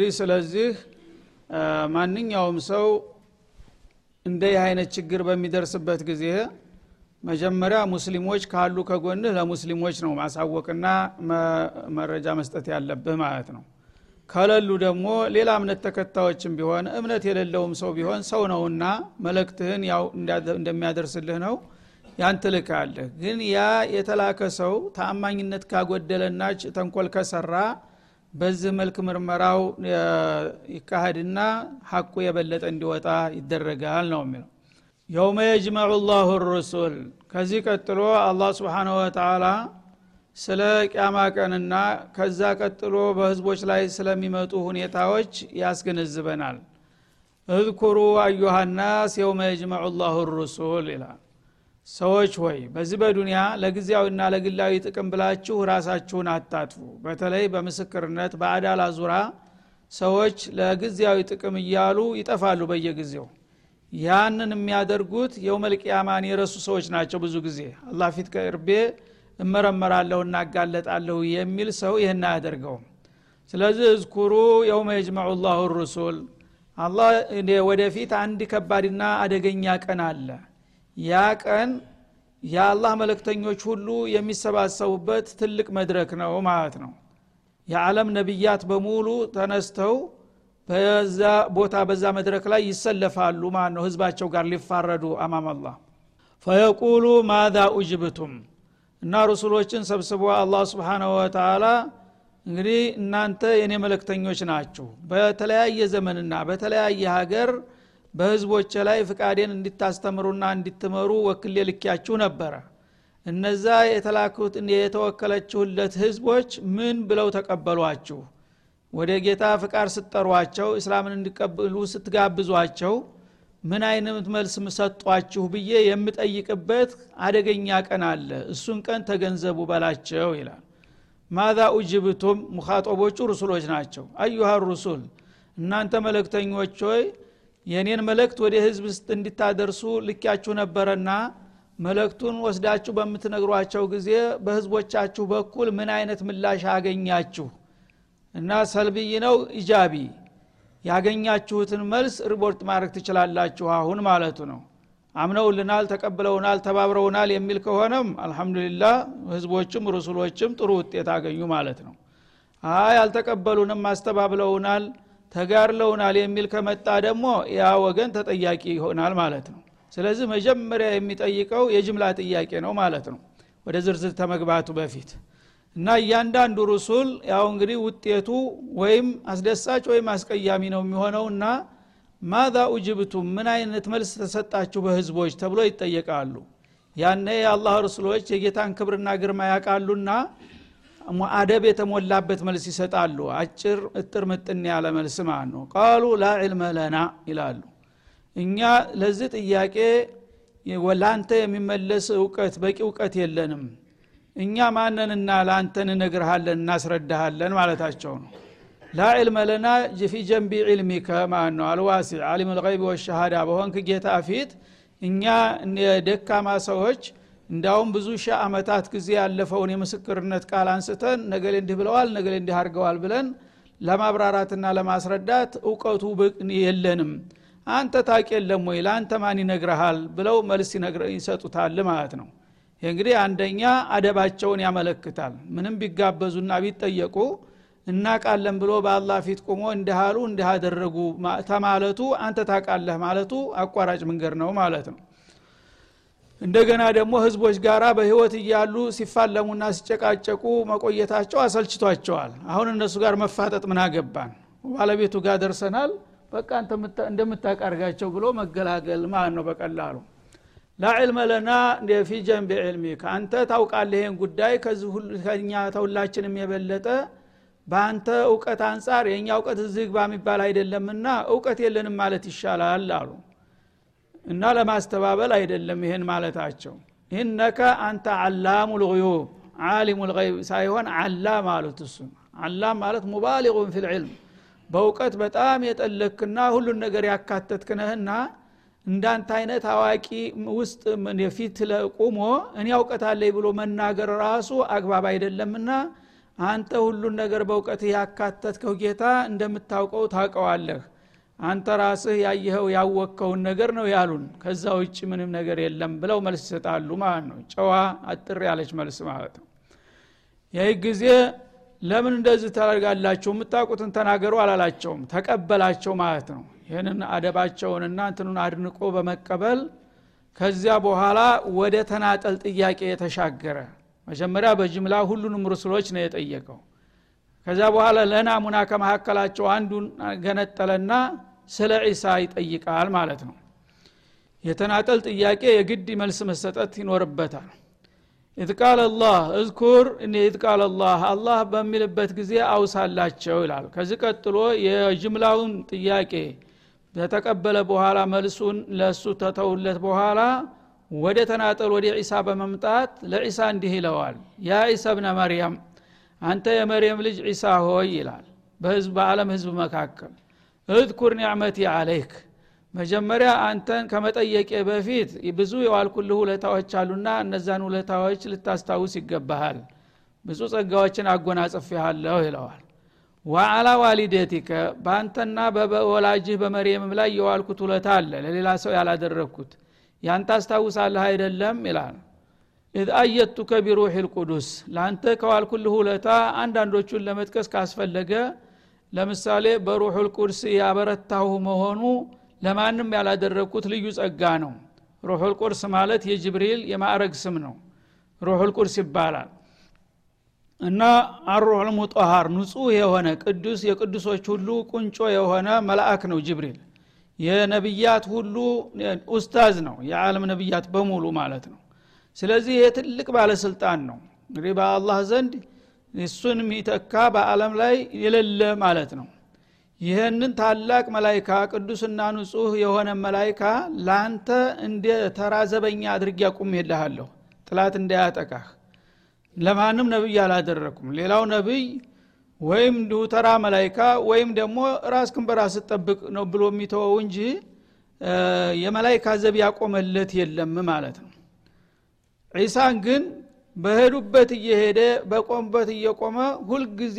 እንግዲህ ስለዚህ ማንኛውም ሰው እንዲህ አይነት ችግር በሚደርስበት ጊዜ መጀመሪያ ሙስሊሞች ካሉ ከጎንህ ለሙስሊሞች ነው ማሳወቅና መረጃ መስጠት ያለብህ ማለት ነው። ከሌሉ ደግሞ ሌላ እምነት ተከታዮችም ቢሆን እምነት የሌለውም ሰው ቢሆን ሰው ነውና መለክትህን ያው እንደሚያደርስልህ ነው ያን ትልካለህ። ግን ያ የተላከ ሰው ተአማኝነት ካጎደለና ተንኮል ከሰራ በዚህ መልክ ምርመራው ይካሄድና ሀቁ የበለጠ እንዲወጣ ይደረጋል ነው የሚለው። የውመ የጅመዑ ላሁ ሩሱል። ከዚህ ቀጥሎ አላህ ስብሓንሁ ወተላ ስለ ቅያማ ቀንና ከዛ ቀጥሎ በህዝቦች ላይ ስለሚመጡ ሁኔታዎች ያስገነዝበናል። እዝኩሩ አዩሃናስ የውመ የጅመዑ ላሁ ሩሱል ይላል ሰዎች ሆይ በዚህ በዱንያ ለጊዜያዊና ለግላዊ ጥቅም ብላችሁ ራሳችሁን አታጥፉ። በተለይ በምስክርነት በአዳላ ዙራ ሰዎች ለጊዜያዊ ጥቅም እያሉ ይጠፋሉ በየጊዜው። ያንን የሚያደርጉት የውመልቅያማን የረሱ ሰዎች ናቸው ብዙ ጊዜ። አላህ ፊት ከእርቤ እመረመራለሁ እናጋለጣለሁ የሚል ሰው ይህን አያደርገውም። ስለዚህ እዝኩሩ የውመ የጅመዑ ላሁ ሩሱል። አላህ ወደፊት አንድ ከባድና አደገኛ ቀን አለ ያ ቀን የአላህ መለክተኞች ሁሉ የሚሰባሰቡበት ትልቅ መድረክ ነው ማለት ነው። የዓለም ነቢያት በሙሉ ተነስተው በዛ ቦታ በዛ መድረክ ላይ ይሰለፋሉ ማለት ነው። ህዝባቸው ጋር ሊፋረዱ አማም ፈየቁሉ ማዛ ኡጅብቱም እና ሩሱሎችን ሰብስቦ አላህ ስብሓናሁ ወተላ እንግዲህ እናንተ የኔ መለክተኞች ናችሁ። በተለያየ ዘመንና በተለያየ ሀገር በህዝቦች ላይ ፍቃዴን እንዲታስተምሩና እንዲትመሩ ወክሌ ልኪያችሁ ነበረ። እነዛ የተላኩት የተወከለችሁለት ህዝቦች ምን ብለው ተቀበሏችሁ? ወደ ጌታ ፍቃድ ስጠሯቸው እስላምን እንዲቀብሉ ስትጋብዟቸው ምን አይነት መልስ ሰጧችሁ ብዬ የምጠይቅበት አደገኛ ቀን አለ። እሱን ቀን ተገንዘቡ በላቸው ይላል። ማዛ ኡጅብቱም ሙኻጦቦቹ ሩሱሎች ናቸው። አዩሃ ሩሱል እናንተ መለክተኞች ሆይ የኔን መልእክት ወደ ህዝብ ውስጥ እንዲታደርሱ ልኪያችሁ ነበረና መልእክቱን ወስዳችሁ በምትነግሯቸው ጊዜ በህዝቦቻችሁ በኩል ምን አይነት ምላሽ አገኛችሁ? እና ሰልብይ ነው ኢጃቢ። ያገኛችሁትን መልስ ሪፖርት ማድረግ ትችላላችሁ አሁን ማለቱ ነው። አምነውልናል ተቀብለውናል ተባብረውናል የሚል ከሆነም አልሐምዱሊላህ ህዝቦችም ሩሱሎችም ጥሩ ውጤት አገኙ ማለት ነው። አይ አልተቀበሉንም አስተባብለውናል ተጋርለውናል የሚል ከመጣ ደግሞ ያ ወገን ተጠያቂ ይሆናል ማለት ነው። ስለዚህ መጀመሪያ የሚጠይቀው የጅምላ ጥያቄ ነው ማለት ነው። ወደ ዝርዝር ተመግባቱ በፊት እና እያንዳንዱ ሩሱል ያው እንግዲህ ውጤቱ ወይም አስደሳች ወይም አስቀያሚ ነው የሚሆነው እና ማዛ ኡጅብቱም ምን አይነት መልስ ተሰጣችሁ በህዝቦች ተብሎ ይጠየቃሉ። ያነ የአላህ ሩሱሎች የጌታን ክብርና ግርማ ያውቃሉና አደብ የተሞላበት መልስ ይሰጣሉ። አጭር እጥር ምጥን ያለ መልስ ማለት ነው? ቃሉ ላ ዕልመ ለና ይላሉ። እኛ ለዚህ ጥያቄ ለአንተ የሚመለስ እውቀት በቂ እውቀት የለንም። እኛ ማነንና ለአንተን እነግርሃለን እናስረዳሃለን ማለታቸው ነው። ላ ዕልመ ለና ፊ ጀንቢ ዕልሚከ ማለት ነው? አልዋሲ አሊም ልይብ ወሸሃዳ በሆንክ ጌታ ፊት እኛ ደካማ ሰዎች እንዳውም ብዙ ሺህ አመታት ጊዜ ያለፈውን የምስክርነት ቃል አንስተን ነገሌ እንዲህ ብለዋል ነገሌ እንዲህ አድርገዋል ብለን ለማብራራትና ለማስረዳት እውቀቱ የለንም። አንተ ታቅ የለም ወይ? ለአንተ ማን ይነግረሃል ብለው መልስ ይሰጡታል ማለት ነው። ይህ እንግዲህ አንደኛ አደባቸውን ያመለክታል። ምንም ቢጋበዙና ቢጠየቁ እናቃለን ብሎ በአላህ ፊት ቁሞ እንዲህ እንዲህ አደረጉ ተማለቱ አንተ ታቃለህ ማለቱ አቋራጭ መንገድ ነው ማለት ነው እንደገና ደግሞ ህዝቦች ጋራ በህይወት እያሉ ሲፋለሙና ሲጨቃጨቁ መቆየታቸው አሰልችቷቸዋል። አሁን እነሱ ጋር መፋጠጥ ምን አገባን? ባለቤቱ ጋር ደርሰናል። በቃ እንደምታቃርጋቸው ብሎ መገላገል ማለት ነው በቀላሉ። ላዕልመ ለና ፊ ጀንብ ዕልሚ ከአንተ ታውቃለህ ይህን ጉዳይ ከኛ ተሁላችንም የበለጠ በአንተ እውቀት አንጻር የእኛ እውቀት እዚህ የሚባል አይደለምና እውቀት የለንም ማለት ይሻላል አሉ እና ለማስተባበል አይደለም ይህን ማለታቸው። ኢነከ አንተ አላሙ ልዩብ አሊሙ ልይብ ሳይሆን አላም አሉት እሱ። አላም ማለት ሙባሊጉን ፊ ልዕልም በእውቀት በጣም የጠለክና ሁሉን ነገር ያካተትክነህና እንዳንተ አይነት አዋቂ ውስጥ የፊት ለቁሞ እኔ አውቀታለይ ብሎ መናገር ራሱ አግባብ አይደለምና አንተ ሁሉን ነገር በእውቀት ያካተትከው ጌታ እንደምታውቀው ታውቀዋለህ አንተ ራስህ ያየኸው ያወቅከውን ነገር ነው ያሉን። ከዛ ውጭ ምንም ነገር የለም ብለው መልስ ይሰጣሉ ማለት ነው። ጨዋ አጥር ያለች መልስ ማለት ነው። ይህ ጊዜ ለምን እንደዚህ ታደርጋላችሁ? የምታውቁትን ተናገሩ አላላቸውም። ተቀበላቸው ማለት ነው። ይህንን አደባቸውንና እንትኑን አድንቆ በመቀበል ከዚያ በኋላ ወደ ተናጠል ጥያቄ የተሻገረ መጀመሪያ በጅምላ ሁሉንም ሩስሎች ነው የጠየቀው። ከዛ በኋላ ለናሙና ከመካከላቸው አንዱን ገነጠለና ስለ ዒሳ ይጠይቃል ማለት ነው። የተናጠል ጥያቄ የግድ መልስ መሰጠት ይኖርበታል። إذ قال الله اذكر إذ قال الله በሚልበት ጊዜ አውሳላቸው ይላል። ከዚህ ቀጥሎ የጅምላውን ጥያቄ በተቀበለ በኋላ መልሱን ለእሱ ተተውለት በኋላ ወደ ተናጠል ወደ ዒሳ በመምጣት ለዒሳ እንዲህ ይለዋል። ያ ዒሳ ብነ መርያም አንተ የመርየም ልጅ ዒሳ ሆይ ይላል። በህዝብ በዓለም ህዝብ መካከል እዝኩር ኒዕመቲ አለይክ መጀመሪያ አንተን ከመጠየቄ በፊት ብዙ የዋልኩልህ ውለታዎች አሉና እነዛን ውለታዎች ልታስታውስ ይገባሃል። ብዙ ጸጋዎችን አጎናጽፌሃለሁ ይለዋል። وعلى والدتك በአንተና በወላጅህ በመርየምም ላይ የዋልኩት ውለታ አለ ለሌላ ሰው ያላደረግኩት። ያንተ አስታውሳለህ አይደለም? ይላል። إذ أيدتك بروح القدس ለአንተ ከዋልኩልህ ውለታ አንዳንዶቹን ለመጥቀስ ካስፈለገ ለምሳሌ በ روح القدس ያበረታሁህ መሆኑ ለማንም ያላደረግኩት ልዩ ጸጋ ነው። روح القدس ማለት የጅብሪል የማዕረግ ስም ነው። روح القدس ይባላል። እና አሩሕ ልሙጠሃር ንጹህ የሆነ ቅዱስ የቅዱሶች ሁሉ ቁንጮ የሆነ መልአክ ነው ጅብሪል። የነቢያት ሁሉ ኡስታዝ ነው የዓለም ነቢያት በሙሉ ማለት ነው። ስለዚህ ይህ ትልቅ ባለስልጣን ነው። እንግዲህ በአላህ ዘንድ እሱን የሚተካ በአለም ላይ የሌለ ማለት ነው። ይህንን ታላቅ መላይካ ቅዱስና ንጹህ የሆነ መላይካ ለአንተ እንደ ተራ ዘበኛ አድርጌ አቁሜልሃለሁ። ጥላት እንዳያጠቃህ። ለማንም ነብይ አላደረኩም። ሌላው ነብይ ወይም እንዲሁ ተራ መላይካ ወይም ደግሞ ራስክን በራስ ጠብቅ ነው ብሎ የሚተወው እንጂ የመላይካ ዘብ ያቆመለት የለም ማለት ነው። ዒሳን ግን በሄዱበት እየሄደ በቆምበት እየቆመ ሁልጊዜ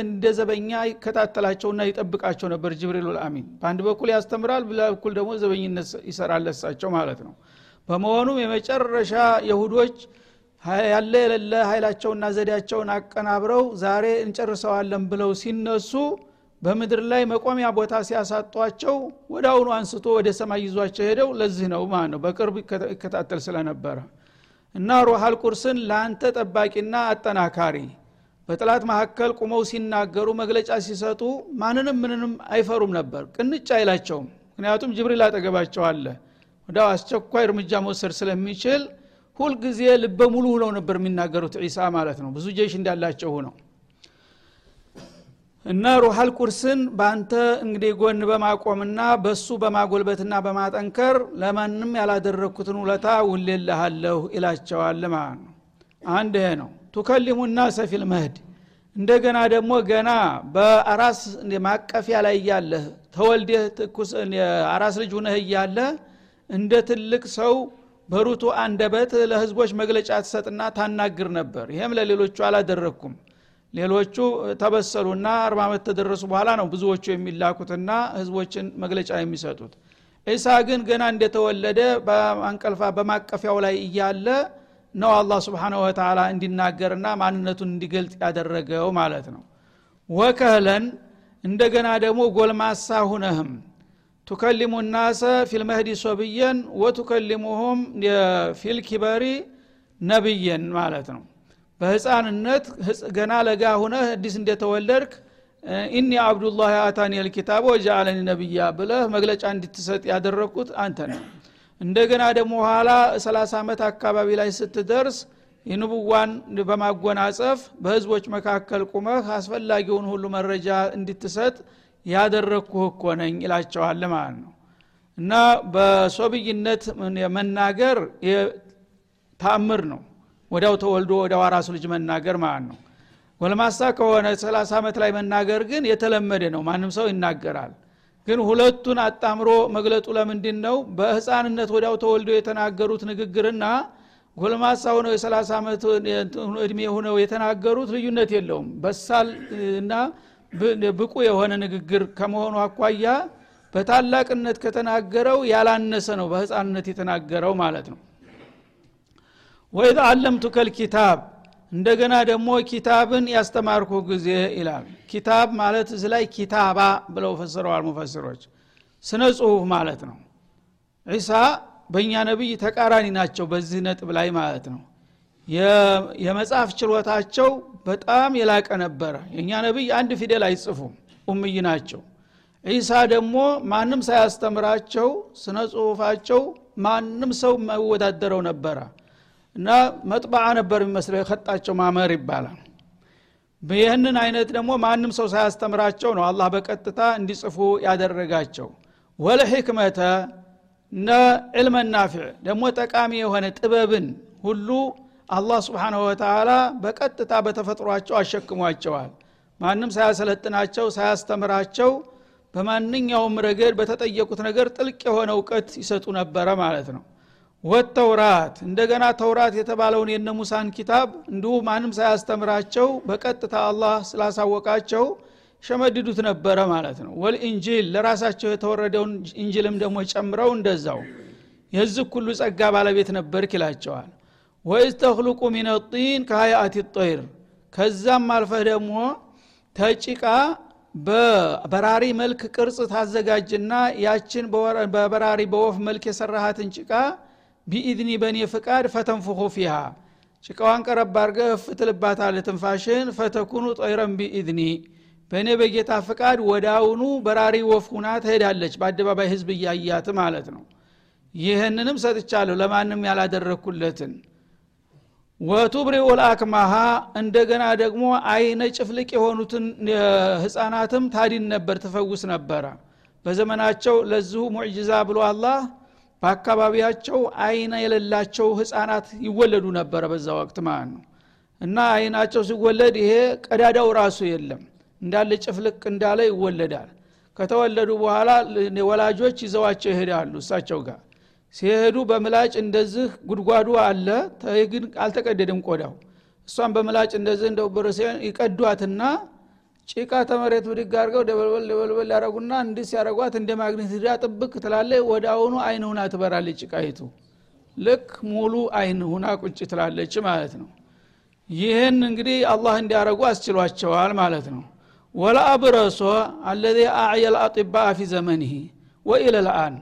እንደ ዘበኛ ይከታተላቸውና ይጠብቃቸው ነበር ጅብሪል ልአሚን በአንድ በኩል ያስተምራል በኩል ደግሞ ዘበኝነት ይሰራለሳቸው ማለት ነው። በመሆኑም የመጨረሻ የሁዶች ያለ የሌለ ኃይላቸውና ዘዴያቸውን አቀናብረው ዛሬ እንጨርሰዋለን ብለው ሲነሱ በምድር ላይ መቆሚያ ቦታ ሲያሳጧቸው ወደ አሁኑ አንስቶ ወደ ሰማይ ይዟቸው ሄደው ለዚህ ነው ማለት ነው። በቅርብ ይከታተል ስለነበረ እና ሩሃል ቁርስን ለአንተ ጠባቂና አጠናካሪ። በጥላት መካከል ቁመው ሲናገሩ መግለጫ ሲሰጡ ማንንም ምንንም አይፈሩም ነበር። ቅንጭ አይላቸውም። ምክንያቱም ጅብሪል አጠገባቸው አለ። ወደ አስቸኳይ እርምጃ መውሰድ ስለሚችል ሁልጊዜ ልበ ሙሉ ሁነው ነበር የሚናገሩት ዒሳ ማለት ነው። ብዙ ጀሽ እንዳላቸው ሁነው እና ሩሃል ቁርስን በአንተ እንግዲህ ጎን በማቆምና በሱ በማጎልበትና በማጠንከር ለማንም ያላደረግኩትን ውለታ ውሌልሃለሁ ይላቸዋል ማለት ነው አንድ ይሄ ነው። ቱከሊሙ ናሰ ፊል መህድ። እንደገና ደግሞ ገና በአራስ ማቀፊያ ላይ እያለህ ተወልደህ ትኩስ አራስ ልጅ ሁነህ እያለ እንደ ትልቅ ሰው በሩቱ አንደበት ለህዝቦች መግለጫ ትሰጥና ታናግር ነበር። ይሄም ለሌሎቹ አላደረግኩም ሌሎቹ ተበሰሉና አርባ ዓመት ተደረሱ በኋላ ነው ብዙዎቹ የሚላኩትና ህዝቦችን መግለጫ የሚሰጡት። ኢሳ ግን ገና እንደተወለደ በአንቀልፋ በማቀፊያው ላይ እያለ ነው አላህ ስብሓንሁ ወተላ እንዲናገርና ማንነቱን እንዲገልጥ ያደረገው ማለት ነው። وكهلا እንደገና ደግሞ ጎልማሳ ሁነህም تكلم الناس في المهد صبيا وتكلمهم في الكبر نبيا ማለት ነው በህፃንነት ገና ለጋ ሁነህ አዲስ እንደተወለድክ إني عبد الله آتاني الكتاب وجعلني نبيا ብለህ መግለጫ እንድትሰጥ ያደረግኩት አንተ ነው እንደገና ደግሞ ኋላ 30 ዓመት አካባቢ ላይ ስትደርስ የንቡዋን በማጎናጸፍ በህዝቦች መካከል ቁመህ አስፈላጊውን ሁሉ መረጃ እንድትሰጥ ያደረግኩህ እኮ ነኝ ይላቸዋል ማለት ነው። እና በሶብይነት መናገር ታምር ነው ወዲያው ተወልዶ ወዲያው አራሱ ልጅ መናገር ማለት ነው። ጎልማሳ ከሆነ 30 ዓመት ላይ መናገር ግን የተለመደ ነው። ማንም ሰው ይናገራል። ግን ሁለቱን አጣምሮ መግለጡ ለምንድን ነው በህፃንነት ወዲያው ተወልዶ የተናገሩት ንግግርና ጎልማሳ ሆነው የሰላሳ ዓመት እድሜ ሆነው የተናገሩት ልዩነት የለውም። በሳል እና ብቁ የሆነ ንግግር ከመሆኑ አኳያ በታላቅነት ከተናገረው ያላነሰ ነው በህፃንነት የተናገረው ማለት ነው ወይት አለምቱከል ኪታብ እንደገና ደግሞ ኪታብን ያስተማርኩ ጊዜ ይላል። ኪታብ ማለት እዚ ላይ ኪታባ ብለው ፈስረዋል ሙፈስሮች ስነ ጽሁፍ ማለት ነው። ዒሳ በእኛ ነቢይ ተቃራኒ ናቸው በዚህ ነጥብ ላይ ማለት ነው። የመጽሐፍ ችሎታቸው በጣም የላቀ ነበረ። የእኛ ነቢይ አንድ ፊደል አይጽፉም ኡምይ ናቸው። ዒሳ ደግሞ ማንም ሳያስተምራቸው ስነ ጽሁፋቸው ማንም ሰው መወዳደረው ነበረ እና መጥባዓ ነበር የሚመስለው። የከጣቸው ማመር ይባላል። ይህንን አይነት ደግሞ ማንም ሰው ሳያስተምራቸው ነው አላህ በቀጥታ እንዲጽፉ ያደረጋቸው። ወለሕክመተ እነ ዕልመ ደግሞ ጠቃሚ የሆነ ጥበብን ሁሉ አላህ ስብሓንሁ ወተላ በቀጥታ በተፈጥሯቸው አሸክሟቸዋል። ማንም ሳያሰለጥናቸው ሳያስተምራቸው በማንኛውም ረገድ በተጠየቁት ነገር ጥልቅ የሆነ እውቀት ይሰጡ ነበረ ማለት ነው ወተውራት እንደገና ተውራት የተባለውን የነ ሙሳን ኪታብ እንዲሁ ማንም ሳያስተምራቸው በቀጥታ አላህ ስላሳወቃቸው ሸመድዱት ነበረ ማለት ነው። ወልኢንጂል ለራሳቸው የተወረደውን እንጅልም ደግሞ ጨምረው እንደዛው የዚህ ሁሉ ጸጋ ባለቤት ነበርክ ይላቸዋል። ወይዝ ተክልቁ ሚን ጢን ከሀያአት ጠይር ከዛም አልፈህ ደግሞ ተጭቃ በበራሪ መልክ ቅርጽ ታዘጋጅና ያችን በበራሪ በወፍ መልክ የሰራሃትን ጭቃ ቢኢድኒ በእኔ ፍቃድ ፈተንፍኹ ፊሃ። ጭቃዋን ቀረብ አርገ እፍ ትልባታል ትንፋሽን። ፈተኩኑ ጠይረን ቢኢድኒ በእኔ በጌታ ፍቃድ ወዳውኑ በራሪ ወፍ ሁና ትሄዳለች። በአደባባይ ህዝብ እያያት ማለት ነው። ይህንንም ሰጥቻለሁ ለማንም ያላደረግኩለትን። ወቱብሪኡ ልአክማሃ እንደገና ደግሞ አይነ ጭፍልቅ የሆኑትን ህፃናትም ታዲን ነበር ትፈውስ ነበረ። በዘመናቸው ለዚሁ ሙዕጅዛ ብሎ አላህ በአካባቢያቸው አይነ የሌላቸው ህፃናት ይወለዱ ነበረ በዛ ወቅት ማለት ነው። እና አይናቸው ሲወለድ ይሄ ቀዳዳው ራሱ የለም። እንዳለ ጭፍልቅ እንዳለ ይወለዳል። ከተወለዱ በኋላ ወላጆች ይዘዋቸው ይሄዳሉ እሳቸው ጋር። ሲሄዱ በምላጭ እንደዚህ ጉድጓዱ አለ። ግን አልተቀደድም ቆዳው። እሷን በምላጭ እንደዚህ እንደው ብርሴን ይቀዷትና ጭቃ ተመሬት ብድግ አድርገው ደበልበል ደበልበል ያረጉና እንዲህ ሲያረጓት እንደ ማግኔት ዳ ጥብቅ ትላለ ወደ አሁኑ አይን ሁና ትበራለች ጭቃይቱ። ልክ ሙሉ አይን ሁና ቁጭ ትላለች ማለት ነው። ይህን እንግዲህ አላህ እንዲያረጉ አስችሏቸዋል ማለት ነው። ወለአብረሶ አለዚ አዕየል አጢባ ፊ ዘመንህ ወኢለ ልአን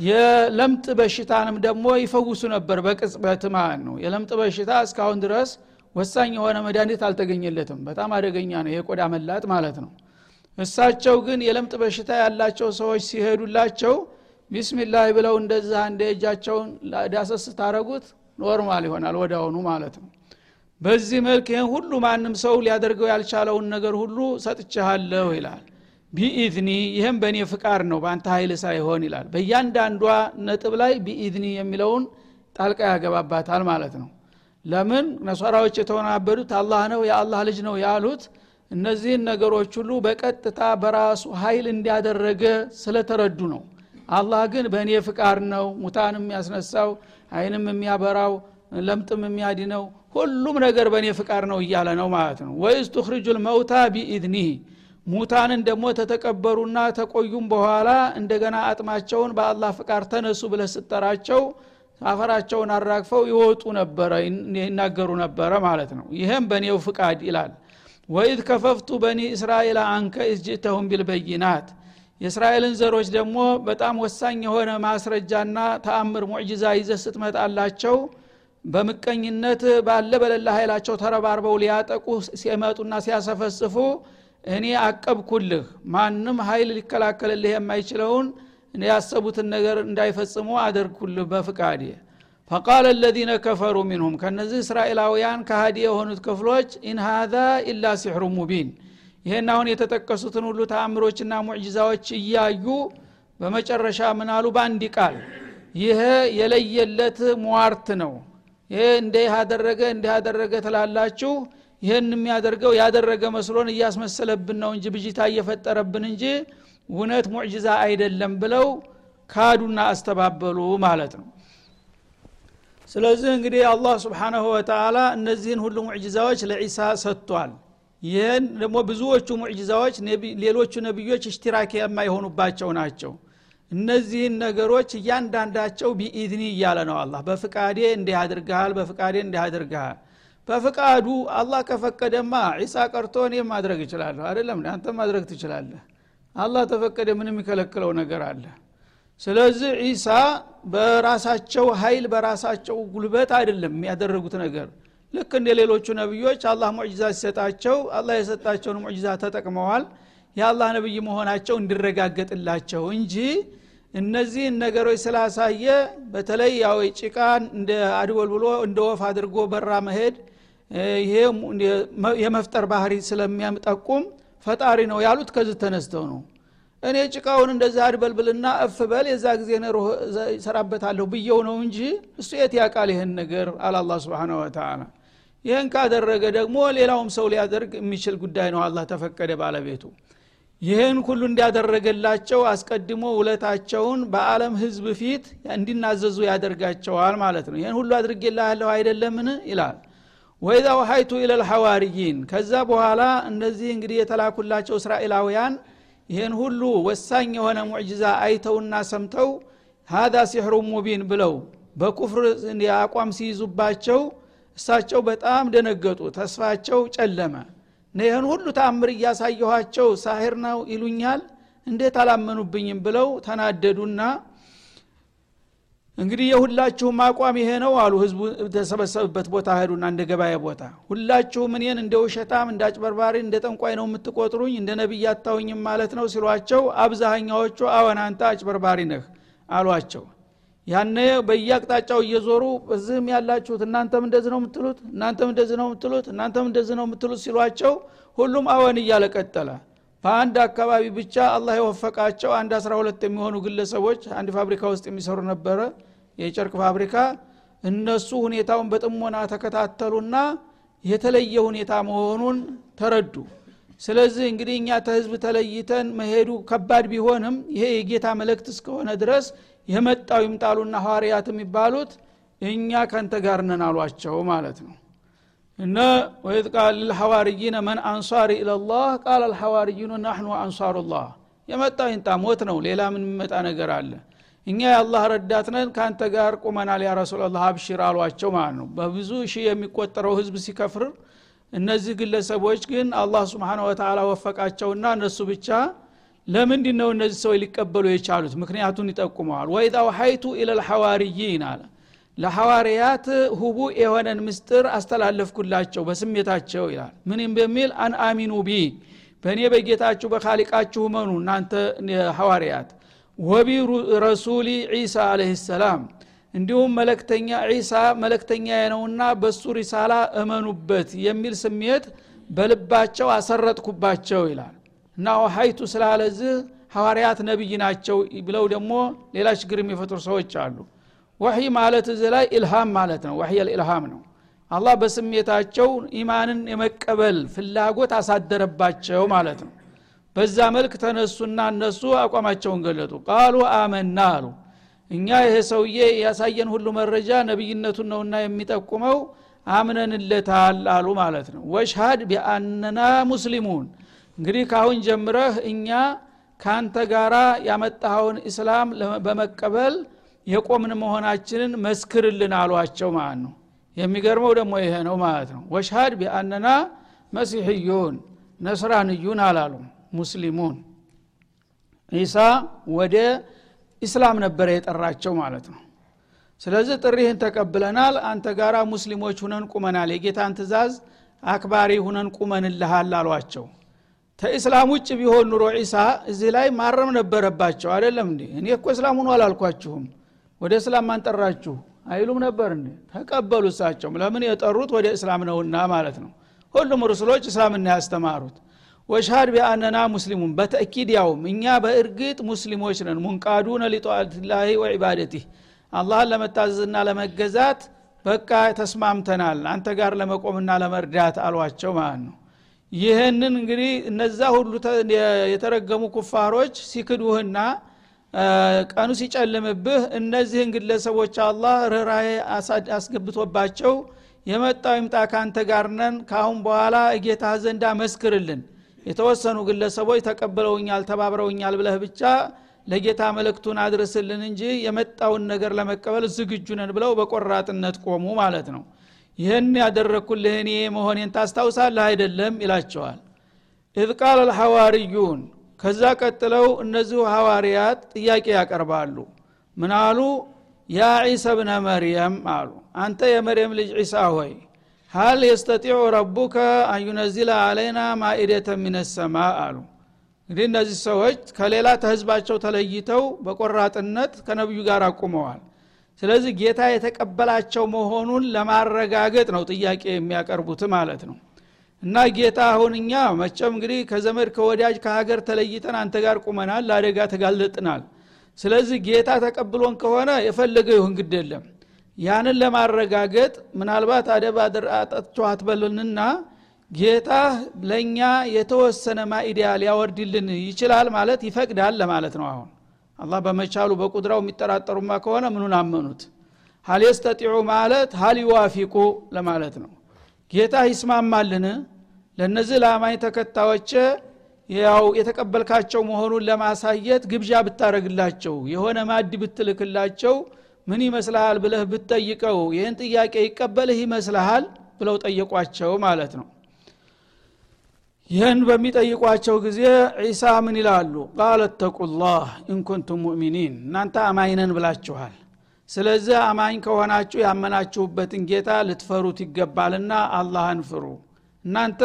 የለምጥ በሽታንም ደግሞ ይፈውሱ ነበር በቅጽበት ማለት ነው። የለምጥ በሽታ እስካሁን ድረስ ወሳኝ የሆነ መድኃኒት አልተገኘለትም። በጣም አደገኛ ነው። የቆዳ መላጥ ማለት ነው። እሳቸው ግን የለምጥ በሽታ ያላቸው ሰዎች ሲሄዱላቸው ቢስሚላህ ብለው እንደዛ እንደ እጃቸውን ዳሰስ ታረጉት ኖርማል ይሆናል ወዳውኑ ማለት ነው። በዚህ መልክ ይህን ሁሉ ማንም ሰው ሊያደርገው ያልቻለውን ነገር ሁሉ ሰጥቻሃለሁ ይላል። بإذني ይህም በእኔ ፍቃድ ነው በአንተ ኃይል ሳይሆን ይላል። በእያንዳንዷ ነጥብ ላይ بإذني የሚለውን ጣልቃ ያገባባታል ማለት ነው ለምን? ነሷራዎች የተወናበዱት አላህ ነው የአላህ ልጅ ነው ያሉት። እነዚህን ነገሮች ሁሉ በቀጥታ በራሱ ኃይል እንዳደረገ ስለተረዱ ነው። አላህ ግን በእኔ ፍቃድ ነው ሙታንም የሚያስነሳው አይንም የሚያበራው ለምጥም የሚያድነው ሁሉም ነገር በእኔ ፍቃድ ነው እያለ ነው ማለት ነው። ወይዝ ቱኽርጁ ልመውታ ቢኢድኒህ ሙታንን ደግሞ ተተቀበሩና ተቆዩም በኋላ እንደገና አጥማቸውን በአላህ ፍቃድ ተነሱ ብለ ስጠራቸው አፈራቸውን አራግፈው ይወጡ ነበረ ይናገሩ ነበረ ማለት ነው። ይህም በእኔው ፍቃድ ይላል። وإذ كففت بني إسرائيل عنك إذ جئتهم بالبينات። የእስራኤልን ዘሮች ደግሞ በጣም ወሳኝ የሆነ ማስረጃና ተአምር ሙዕጅዛ ይዘህ ስትመጣላቸው በምቀኝነት ባለ በሌላ ኃይላቸው ተረባርበው ሊያጠቁ ሲመጡና ሲያሰፈስፉ እኔ አቀብኩልህ። ማንም ኃይል ሊከላከልልህ የማይችለውን ያሰቡትን ነገር እንዳይፈጽሙ አደርግኩልህ በፍቃዴ። فقال الذين كفروا منهم ከነዚህ እስራኤላውያን ከሃዲ የሆኑት ክፍሎች إن هذا ኢላ ሲሕሩ ሙቢን። ይህን አሁን የተጠቀሱትን ሁሉ ተአምሮችና ሙዕጅዛዎች እያዩ በመጨረሻ ምናሉ በአንድ ቃል ይሄ የለየለት ሟርት ነው። ይሄ እንዲህ አደረገ እንዲህ አደረገ ትላላችሁ። ይህን የሚያደርገው ያደረገ መስሎን እያስመሰለብን ነው እንጂ ብጅታ እየፈጠረብን እንጂ እውነት ሙዕጅዛ አይደለም ብለው ካዱና አስተባበሉ ማለት ነው። ስለዚህ እንግዲህ አላህ ስብሓናሁ ወተላ እነዚህን ሁሉ ሙዕጅዛዎች ለዒሳ ሰጥቷል። ይህን ደግሞ ብዙዎቹ ሙዕጅዛዎች ሌሎቹ ነቢዮች እሽቲራክ የማይሆኑባቸው ናቸው። እነዚህን ነገሮች እያንዳንዳቸው ቢኢድኒ እያለ ነው አላህ። በፍቃዴ እንዲህ አድርግሃል በፍቃዴ እንዲህ አድርግሃል በፍቃዱ አላህ ከፈቀደማ ዒሳ ቀርቶ እኔ ማድረግ እችላለሁ። አይደለም አንተ ማድረግ ትችላለህ አላህ ተፈቀደ ምን የሚከለክለው ነገር አለ። ስለዚህ ዒሳ በራሳቸው ኃይል በራሳቸው ጉልበት አይደለም ያደረጉት ነገር። ልክ እንደ ሌሎቹ ነቢዮች አላህ ሙዕጂዛ ሲሰጣቸው አላህ የሰጣቸውን ሙዕጂዛ ተጠቅመዋል። የአላህ ነብይ መሆናቸው እንዲረጋገጥላቸው እንጂ እነዚህን ነገሮች ስላሳየ በተለይ ያው ጭቃ እንደ አድወል ብሎ እንደ ወፍ አድርጎ በራ መሄድ ይሄ የመፍጠር ባህሪ ስለሚያጠቁም ፈጣሪ ነው ያሉት ከዚህ ተነስተው ነው። እኔ ጭቃውን እንደዛ አድበልብልና እፍ በል የዛ ጊዜ ነሮ ይሰራበታለሁ ብየው ነው እንጂ እሱ የት ያቃል ይህን ነገር አላላ ስብን ወተላ ይህን ካደረገ ደግሞ ሌላውም ሰው ሊያደርግ የሚችል ጉዳይ ነው አላህ ተፈቀደ ባለቤቱ። ይህን ሁሉ እንዲያደረገላቸው አስቀድሞ ውለታቸውን በአለም ህዝብ ፊት እንዲናዘዙ ያደርጋቸዋል ማለት ነው። ይህን ሁሉ አድርጌላለሁ አይደለምን? ይላል ወይዛ ወሀይቱ ኢለልሐዋርይን ከዛ በኋላ እነዚህ እንግዲህ የተላኩላቸው እስራኤላውያን ይህን ሁሉ ወሳኝ የሆነ ሙዕጅዛ አይተውና ሰምተው ሀዛ ሲሕሩ ሙቢን ብለው በኩፍር አቋም ሲይዙባቸው እሳቸው በጣም ደነገጡ ተስፋቸው ጨለመ። ይህን ሁሉ ተአምር እያሳየኋቸው ሳሂር ነው ይሉኛል እንዴት አላመኑብኝም ብለው ተናደዱና እንግዲህ የሁላችሁም አቋም ይሄ ነው አሉ። ህዝቡ ተሰበሰብበት ቦታ ሄዱና እንደ ገበያ ቦታ ሁላችሁም እኔን እንደ ውሸታም እንደ አጭበርባሪ እንደ ጠንቋይ ነው የምትቆጥሩኝ እንደ ነቢይ አታውኝም ማለት ነው ሲሏቸው አብዛኛዎቹ አወን አንተ አጭበርባሪ ነህ አሏቸው። ያነ በየአቅጣጫው እየዞሩ እዚህም ያላችሁት እናንተም እንደዚህ ነው የምትሉት እናንተም እንደዚህ ነው የምትሉት እናንተም እንደዚህ ነው የምትሉት ሲሏቸው ሁሉም አወን እያለ ቀጠለ በአንድ አካባቢ ብቻ አላህ የወፈቃቸው አንድ አስራ ሁለት የሚሆኑ ግለሰቦች አንድ ፋብሪካ ውስጥ የሚሰሩ ነበረ። የጨርቅ ፋብሪካ እነሱ ሁኔታውን በጥሞና ተከታተሉና የተለየ ሁኔታ መሆኑን ተረዱ። ስለዚህ እንግዲህ እኛ ተህዝብ ተለይተን መሄዱ ከባድ ቢሆንም ይሄ የጌታ መልእክት እስከሆነ ድረስ የመጣው ይምጣሉና ሐዋርያት የሚባሉት እኛ ከንተ ጋር ነን አሏቸው ማለት ነው እና ወይዝ ቃል ልሐዋርይነ መን አንሷሪ ኢለላህ ቃል አልሐዋርዩነ ናሕኑ አንሷሩላህ የመጣው ይምጣ ሞት ነው ሌላ ምን የሚመጣ ነገር አለ? እኛ የአላህ ረዳት ነን ከአንተ ጋር ቁመናል يا رسول الله አብሽር አሏቸው ማለት ነው። በብዙ ሺህ የሚቆጠረው ህዝብ ሲከፍር እነዚህ ግለሰቦች ግን አላህ سبحانه وتعالى ወፈቃቸውና እነሱ ብቻ ለምንድ ነው እነዚህ ሰዎች ሊቀበሉ የቻሉት? ምክንያቱን ይጠቁመዋል። وإذ أوحيت إلى الحواريين አለ ለሐዋርያት ህቡእ የሆነን ምስጥር አስተላለፍኩላቸው በስሜታቸው ይላል። ምን በሚል أن آمنوا بي በእኔ በጌታችሁ በካሊቃችሁ መኑ እናንተ ሐዋርያት። ወቢ ረሱሊ ዒሳ አለህ ሰላም እንዲሁም መለክተኛ ዒሳ መለክተኛ ነውና በሱ ሪሳላ እመኑበት የሚል ስሜት በልባቸው አሰረጥኩባቸው ይላል። እና ሀይቱ ስላለዚህ ሐዋርያት ነቢይ ናቸው ብለው ደግሞ ሌላ ችግር የሚፈጥሩ ሰዎች አሉ ወሕይ ማለት እዚህ ላይ ኢልሃም ማለት ነው። ወሕይ ልኢልሃም ነው። አላህ በስሜታቸው ኢማንን የመቀበል ፍላጎት አሳደረባቸው ማለት ነው። በዛ መልክ ተነሱና እነሱ አቋማቸውን ገለጡ። ቃሉ አመና አሉ። እኛ ይሄ ሰውዬ ያሳየን ሁሉ መረጃ ነቢይነቱን ነውና የሚጠቁመው አምነንለታል አሉ ማለት ነው። ወሽሃድ ቢአነና ሙስሊሙን። እንግዲህ ካሁን ጀምረህ እኛ ካንተ ጋራ ያመጣኸውን እስላም በመቀበል የቆምን መሆናችንን መስክርልን አሏቸው ማለት ነው። የሚገርመው ደግሞ ይሄ ነው ማለት ነው። ወሽሃድ ቢአነና መሲሕዩን ነስራንዩን አላሉ ሙስሊሙን። ኢሳ ወደ ኢስላም ነበረ የጠራቸው ማለት ነው። ስለዚህ ጥሪህን ተቀብለናል። አንተ ጋራ ሙስሊሞች ሁነን ቁመናል። የጌታን ትእዛዝ አክባሪ ሁነን ቁመንልሃል አሏቸው። ተኢስላም ውጭ ቢሆን ኑሮ ዒሳ እዚህ ላይ ማረም ነበረባቸው። አይደለም እንዴ? እኔ እኮ እስላም ሁኑ አላልኳችሁም ወደ እስላም ማንጠራችሁ አይሉም ነበር እንዴ? ተቀበሉ እሳቸውም። ለምን የጠሩት ወደ እስላም ነውና ማለት ነው። ሁሉም ሩስሎች እስላምና ያስተማሩት። ወሽሃድ ቢአነና ሙስሊሙን በተእኪድ ያውም። እኛ በእርግጥ ሙስሊሞች ነን። ሙንቃዱነ ሊጣዓትላሂ ወዒባደቲህ። አላህን ለመታዘዝና ለመገዛት በቃ ተስማምተናል። አንተ ጋር ለመቆምና ለመርዳት አሏቸው ማለት ነው። ይህንን እንግዲህ እነዛ ሁሉ የተረገሙ ኩፋሮች ሲክዱህና ቀኑ ሲጨልምብህ እነዚህን ግለሰቦች አላህ ርኅራሄ አስገብቶባቸው የመጣው ይምጣ ካንተ ጋር ነን። ካአሁን በኋላ እጌታ ዘንዳ መስክርልን የተወሰኑ ግለሰቦች ተቀብለውኛል ተባብረውኛል ብለህ ብቻ ለጌታ መልእክቱን አድርስልን እንጂ የመጣውን ነገር ለመቀበል ዝግጁ ነን ብለው በቆራጥነት ቆሙ ማለት ነው። ይህን ያደረግኩልህ እኔ መሆኔን ታስታውሳለህ? አይደለም ይላቸዋል። إذ قال الحواريون ከዛ ቀጥለው እነዚሁ ሐዋርያት ጥያቄ ያቀርባሉ። ምን አሉ? يا عيسى ابن مريم አሉ። አንተ የመርየም ልጅ ዒሳ ሆይ هل يستطيع ربك أن ينزل علينا مائدة من السماء አሉ። እንግዲህ እነዚህ ሰዎች ከሌላ ህዝባቸው ተለይተው በቆራጥነት ከነቢዩ ጋር አቁመዋል። ስለዚህ ጌታ የተቀበላቸው መሆኑን ለማረጋገጥ ነው ጥያቄ የሚያቀርቡት ማለት ነው እና ጌታ አሁን እኛ መቸም እንግዲህ ከዘመድ ከወዳጅ ከሀገር ተለይተን አንተ ጋር ቁመናል ለአደጋ ተጋልጥናል ስለዚህ ጌታ ተቀብሎን ከሆነ የፈለገ ይሁን ግድ የለም። ያንን ለማረጋገጥ ምናልባት አደብ አጠጥቶ ጌታ ለእኛ የተወሰነ ማኢዲያ ሊያወርድልን ይችላል ማለት ይፈቅዳል ለማለት ነው አሁን። አላህ በመቻሉ በቁድራው የሚጠራጠሩማ ከሆነ ምኑን አመኑት? ሀል የስተጢዑ ማለት ሀል ይዋፊቁ ለማለት ነው ጌታ ይስማማልን? ለእነዚህ ለአማኝ ተከታዮች ያው የተቀበልካቸው መሆኑን ለማሳየት ግብዣ ብታረግላቸው የሆነ ማድ ብትልክላቸው ምን ይመስልሃል ብለህ ብትጠይቀው ይህን ጥያቄ ይቀበልህ ይመስልሃል ብለው ጠየቋቸው ማለት ነው። ይህን በሚጠይቋቸው ጊዜ ዒሳ ምን ይላሉ? ቃል ተቁላህ ኢንኩንቱም ሙእሚኒን እናንተ አማኝነን ብላችኋል ስለዚህ አማኝ ከሆናችሁ ያመናችሁበትን ጌታ ልትፈሩት ይገባልና አላህን ፍሩ። እናንተ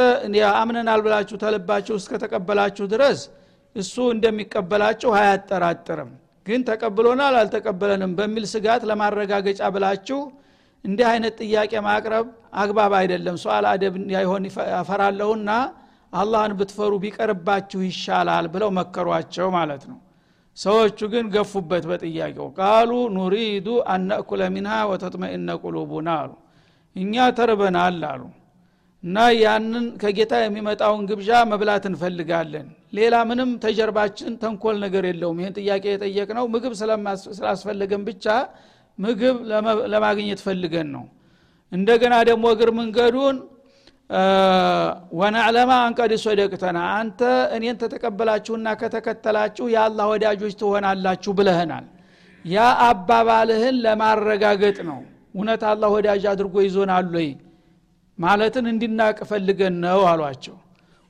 አምነናል ብላችሁ ተልባችሁ እስከተቀበላችሁ ድረስ እሱ እንደሚቀበላችሁ አያጠራጥርም። ግን ተቀብሎናል አልተቀበለንም በሚል ስጋት ለማረጋገጫ ብላችሁ እንዲህ አይነት ጥያቄ ማቅረብ አግባብ አይደለም። ሰዋል አደብ ያይሆን ያፈራለሁና አላህን ብትፈሩ ቢቀርባችሁ ይሻላል ብለው መከሯቸው ማለት ነው ሰዎቹ ግን ገፉበት በጥያቄው። ቃሉ ኑሪዱ አነእኩለ ሚንሃ ወተጥመኢነ ቁሉቡና አሉ። እኛ ተርበናል አሉ። እና ያንን ከጌታ የሚመጣውን ግብዣ መብላት እንፈልጋለን። ሌላ ምንም ተጀርባችን ተንኮል ነገር የለውም። ይህን ጥያቄ የጠየቅነው ምግብ ስላስፈለገን ብቻ ምግብ ለማግኘት ፈልገን ነው። እንደገና ደግሞ እግር መንገዱን ወናዕለማ አንቀድ ሶደቅተና አንተ እኔን ተተቀበላችሁና ከተከተላችሁ የአላህ ወዳጆች ትሆናላችሁ ብለህናል። ያ አባባልህን ለማረጋገጥ ነው። እውነት አላህ ወዳጅ አድርጎ ይዞናል ወይ? ማለትን እንዲናቅ ፈልገን ነው አሏቸው።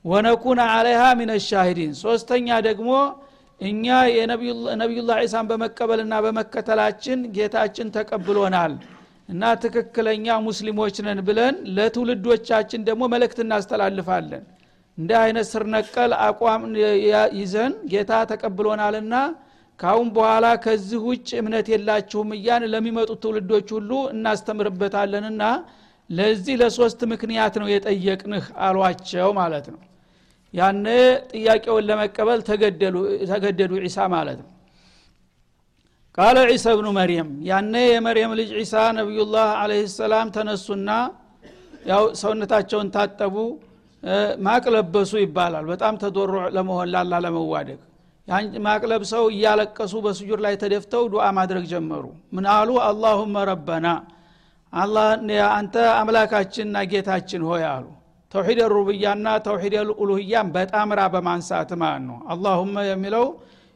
ወነኩነ አለይሃ ሚን ሻሂዲን ሶስተኛ ደግሞ እኛ የነቢዩላህ ዒሳን በመቀበልና በመከተላችን ጌታችን ተቀብሎናል እና ትክክለኛ ሙስሊሞች ነን ብለን ለትውልዶቻችን ደግሞ መልእክት እናስተላልፋለን። እንደ አይነት ስር ነቀል አቋም ይዘን ጌታ ተቀብሎናልና ካሁን በኋላ ከዚህ ውጭ እምነት የላችሁም እያን ለሚመጡት ትውልዶች ሁሉ እናስተምርበታለንና ለዚህ ለሶስት ምክንያት ነው የጠየቅንህ አሏቸው ማለት ነው። ያነ ጥያቄውን ለመቀበል ተገደዱ ዒሳ ማለት ነው ቃለ ዒሳ ብኑ መርየም። ያነ የመርየም ልጅ ዒሳ ነቢዩላህ አለህ ሰላም ተነሱና ያው ሰውነታቸውን ታጠቡ ማቅለበሱ ይባላል። በጣም ተዶሮ ለመሆን ላላ ለመዋደቅ። ማቅለብ ሰው እያለቀሱ በስጁር ላይ ተደፍተው ዱዓ ማድረግ ጀመሩ። ምን አሉ? አላሁመ ረበና አንተ አምላካችንና ጌታችን ሆይ አሉ። ተውሒድ ሩብያና ተውሒድ ኡሉህያን በጣምራ በማንሳት ማለት ነው። አላሁመ የሚለው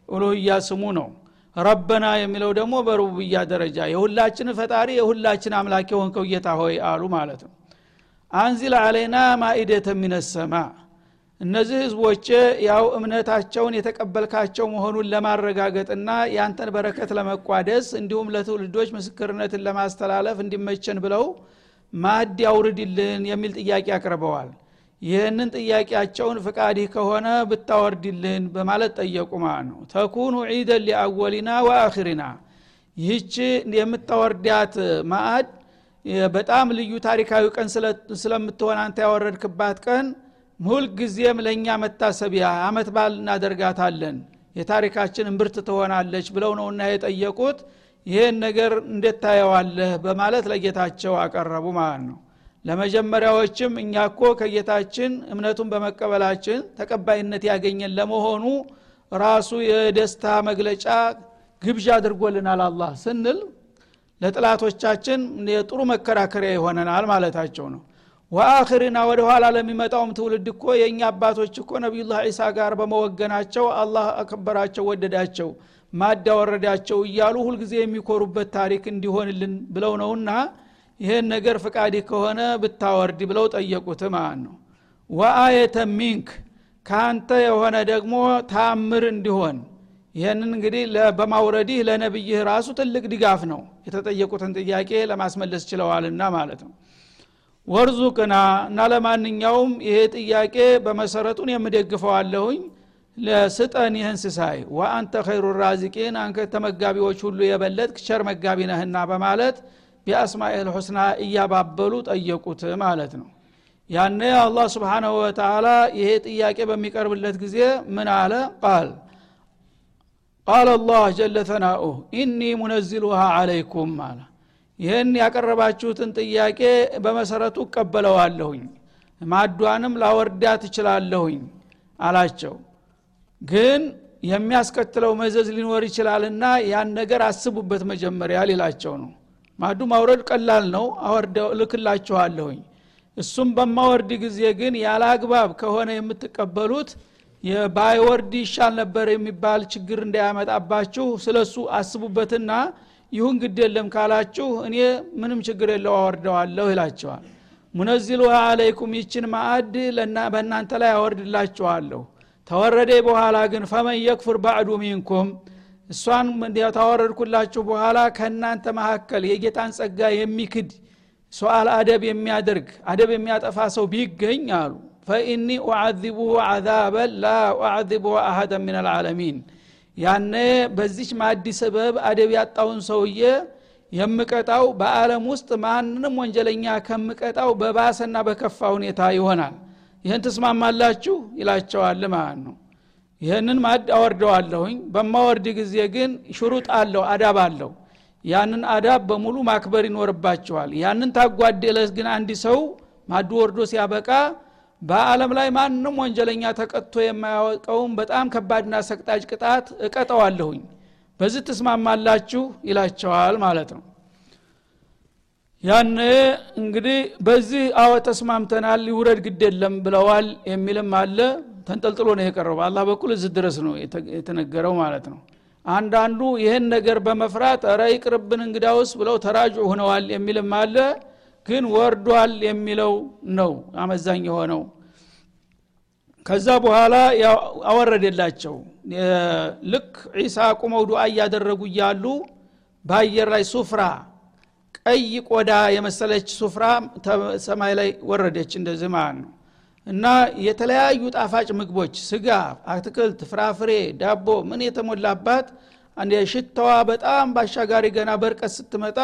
ኡሉህያ ስሙ ነው ረበና የሚለው ደግሞ በሩብያ ደረጃ የሁላችን ፈጣሪ የሁላችን አምላክ የሆንከው ጌታ ሆይ አሉ ማለት ነው። አንዚል አለይና ማኢደተ ሚነሰማ እነዚህ ህዝቦች ያው እምነታቸውን የተቀበልካቸው መሆኑን ለማረጋገጥና ያንተን በረከት ለመቋደስ እንዲሁም ለትውልዶች ምስክርነትን ለማስተላለፍ እንዲመቸን ብለው ማድ ያውርድልን የሚል ጥያቄ አቅርበዋል ይህንን ጥያቄያቸውን ፍቃድህ ከሆነ ብታወርድልን በማለት ጠየቁ ማለት ነው። ተኩኑ ዒደን ሊአወሊና ወአኽሪና ይህች የምታወርዳት ማዕድ በጣም ልዩ ታሪካዊ ቀን ስለምትሆን አንተ ያወረድክባት ቀን ሁልጊዜም ለእኛ መታሰቢያ አመት ባል እናደርጋታለን የታሪካችን እምብርት ትሆናለች ብለው ነውና የጠየቁት። ይህን ነገር እንዴት ታየዋለህ? በማለት ለጌታቸው አቀረቡ ማለት ነው ለመጀመሪያዎችም እኛ እኮ ከጌታችን እምነቱን በመቀበላችን ተቀባይነት ያገኘን ለመሆኑ ራሱ የደስታ መግለጫ ግብዣ አድርጎልናል አላህ ስንል ለጥላቶቻችን የጥሩ መከራከሪያ ይሆነናል ማለታቸው ነው። ወአኽሪና ወደ ኋላ ለሚመጣውም ትውልድ እኮ የእኛ አባቶች እኮ ነቢዩላህ ዒሳ ጋር በመወገናቸው አላህ አከበራቸው ወደዳቸው ማዳ ወረዳቸው እያሉ ሁልጊዜ የሚኮሩበት ታሪክ እንዲሆንልን ብለው ነውና ይህን ነገር ፍቃዲ ከሆነ ብታወርድ ብለው ጠየቁት ማለት ነው። ወአየተ ሚንክ ከአንተ የሆነ ደግሞ ታምር እንዲሆን። ይህንን እንግዲህ በማውረዲህ ለነብይህ ራሱ ትልቅ ድጋፍ ነው የተጠየቁትን ጥያቄ ለማስመለስ ችለዋልና ማለት ነው። ወርዙቅና እና ለማንኛውም ይሄ ጥያቄ በመሰረቱን የምደግፈዋለሁኝ ለስጠን ይህን ስሳይ ወአንተ ኸይሩ ራዚቂን አንከ ተመጋቢዎች ሁሉ የበለጥክ ቸር መጋቢ ነህና በማለት ቢአስማኤል ሁስና እያባበሉ ጠየቁት ማለት ነው። ያነ አላህ ስብሓናሁ ወተላ ይሄ ጥያቄ በሚቀርብለት ጊዜ ምን አለ? ቃል ቃል አላህ ጀለ ተናኡህ ኢኒ ሙነዚሉሃ አለይኩም አለ። ይህን ያቀረባችሁትን ጥያቄ በመሰረቱ እቀበለዋለሁኝ ማዱንም ላወርዳት እችላለሁኝ አላቸው። ግን የሚያስከትለው መዘዝ ሊኖር ይችላልና ያን ነገር አስቡበት መጀመሪያ ሊላቸው ነው ማዱ ማውረድ ቀላል ነው አወርደው እልክላችኋለሁኝ። እሱን በማወርድ ጊዜ ግን ያለ አግባብ ከሆነ የምትቀበሉት ባይወርድ ይሻል ነበር የሚባል ችግር እንዳያመጣባችሁ ስለ እሱ አስቡበትና ይሁን ግድ የለም ካላችሁ እኔ ምንም ችግር የለው አወርደዋለሁ ይላቸዋል። ሙነዚሉ አለይኩም ይችን ማዕድ በእናንተ ላይ አወርድላችኋለሁ። ተወረደ በኋላ ግን ፈመን የክፍር ባዕዱ ሚንኩም እሷን ታወረድኩላችሁ በኋላ ከእናንተ መካከል የጌታን ጸጋ የሚክድ ሱአል አደብ የሚያደርግ አደብ የሚያጠፋ ሰው ቢገኝ አሉ። ፈኢኒ ኡዓዚቡሁ አዛበን ላ ኡዓዚቡሁ አሀደን ምን አልዓለሚን። ያነ በዚች ማዲ ሰበብ አደብ ያጣውን ሰውዬ የምቀጣው በአለም ውስጥ ማንንም ወንጀለኛ ከምቀጣው በባሰና በከፋ ሁኔታ ይሆናል። ይህን ትስማማላችሁ? ይላቸዋል ማለት ነው ይህንን ማድ አወርደዋለሁኝ። በማወርድ ጊዜ ግን ሽሩጥ አለው አዳብ አለው። ያንን አዳብ በሙሉ ማክበር ይኖርባቸዋል። ያንን ታጓደለስ ግን አንድ ሰው ማዱ ወርዶ ሲያበቃ በአለም ላይ ማንም ወንጀለኛ ተቀጥቶ የማያወቀውን በጣም ከባድና ሰቅጣጭ ቅጣት እቀጠዋለሁኝ በዚህ ትስማማላችሁ? ይላቸዋል ማለት ነው። ያነ እንግዲህ በዚህ አወ ተስማምተናል ይውረድ ግድ የለም ብለዋል የሚልም አለ ተንጠልጥሎ ነው የቀረው። በአላህ በኩል እዚህ ድረስ ነው የተነገረው ማለት ነው። አንዳንዱ ይህን ነገር በመፍራት ረ ይቅርብን እንግዳውስ ብለው ተራጅ ሆነዋል የሚልም አለ። ግን ወርዷል የሚለው ነው አመዛኝ የሆነው። ከዛ በኋላ አወረደላቸው። ልክ ዒሳ ቁመው ዱዓ እያደረጉ እያሉ በአየር ላይ ሱፍራ ቀይ ቆዳ የመሰለች ሱፍራ ሰማይ ላይ ወረደች እንደዚህ ማለት ነው እና የተለያዩ ጣፋጭ ምግቦች ስጋ አትክልት ፍራፍሬ ዳቦ ምን የተሞላባት ሽታዋ በጣም ባሻጋሪ ገና በርቀት ስትመጣ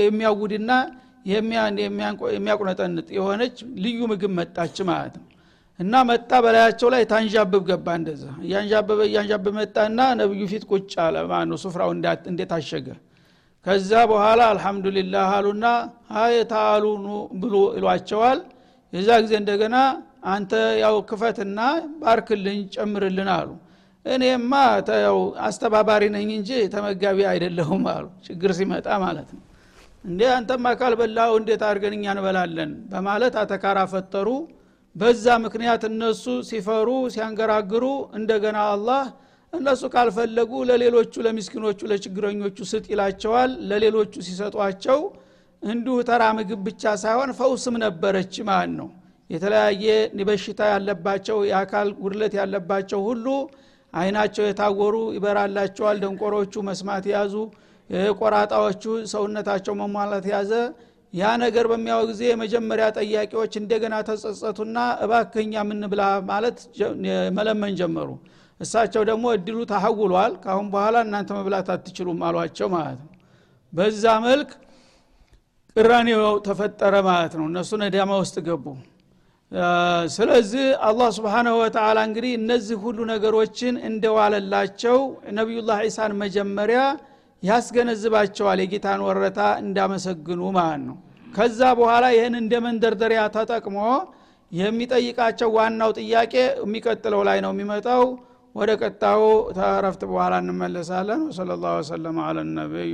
የሚያውድና የሚያቁነጠንጥ የሆነች ልዩ ምግብ መጣች ማለት ነው። እና መጣ በላያቸው ላይ ታንዣብብ ገባ እንደዛ። እያንዣበበ እያንዣበበ መጣና ነብዩ ፊት ቁጭ አለ ማለት ነው። ሱፍራው እንዴት አሸገ? ከዛ በኋላ አልሐምዱሊላህ አሉና ታአሉ ብሎ ይሏቸዋል። የዛ ጊዜ እንደገና አንተ ያው ክፈትና ባርክልኝ ጨምርልን አሉ። እኔማ ያው አስተባባሪ ነኝ እንጂ ተመጋቢ አይደለሁም አሉ። ችግር ሲመጣ ማለት ነው። እንዴ አንተም አካል በላው እንዴት አድርገን እኛ እንበላለን? በማለት አተካራ ፈጠሩ። በዛ ምክንያት እነሱ ሲፈሩ ሲያንገራግሩ እንደገና አላህ እነሱ ካልፈለጉ ለሌሎቹ ለሚስኪኖቹ ለችግረኞቹ ስጥ ይላቸዋል። ለሌሎቹ ሲሰጧቸው እንዲሁ ተራ ምግብ ብቻ ሳይሆን ፈውስም ነበረች ማለት ነው የተለያየ በሽታ ያለባቸው የአካል ጉድለት ያለባቸው ሁሉ አይናቸው የታወሩ ይበራላቸዋል። ደንቆሮቹ መስማት ያዙ ቆራጣዎቹ ሰውነታቸው መሟላት ያዘ ያ ነገር በሚያው ጊዜ የመጀመሪያ ጠያቂዎች እንደገና ተጸጸቱና እባክህኛ ምንብላ ማለት መለመን ጀመሩ። እሳቸው ደግሞ እድሉ ተሐውሏል። ካሁን በኋላ እናንተ መብላት አትችሉም አሏቸው ማለት ነው። በዛ መልክ ቅራኔው ተፈጠረ ማለት ነው። እነሱ ነዳማ ውስጥ ገቡ ስለዚህ አላህ ስብሓናሁ ወተላ እንግዲህ እነዚህ ሁሉ ነገሮችን እንደዋለላቸው ነቢዩላህ ዒሳን መጀመሪያ ያስገነዝባቸዋል። የጌታን ወረታ እንዳመሰግኑ ማለት ነው። ከዛ በኋላ ይህን እንደ መንደርደሪያ ተጠቅሞ የሚጠይቃቸው ዋናው ጥያቄ የሚቀጥለው ላይ ነው የሚመጣው። ወደ ቀጣዩ ተረፍት በኋላ እንመለሳለን። ወሰለ ላሁ ወሰለማ አለ ነቢይ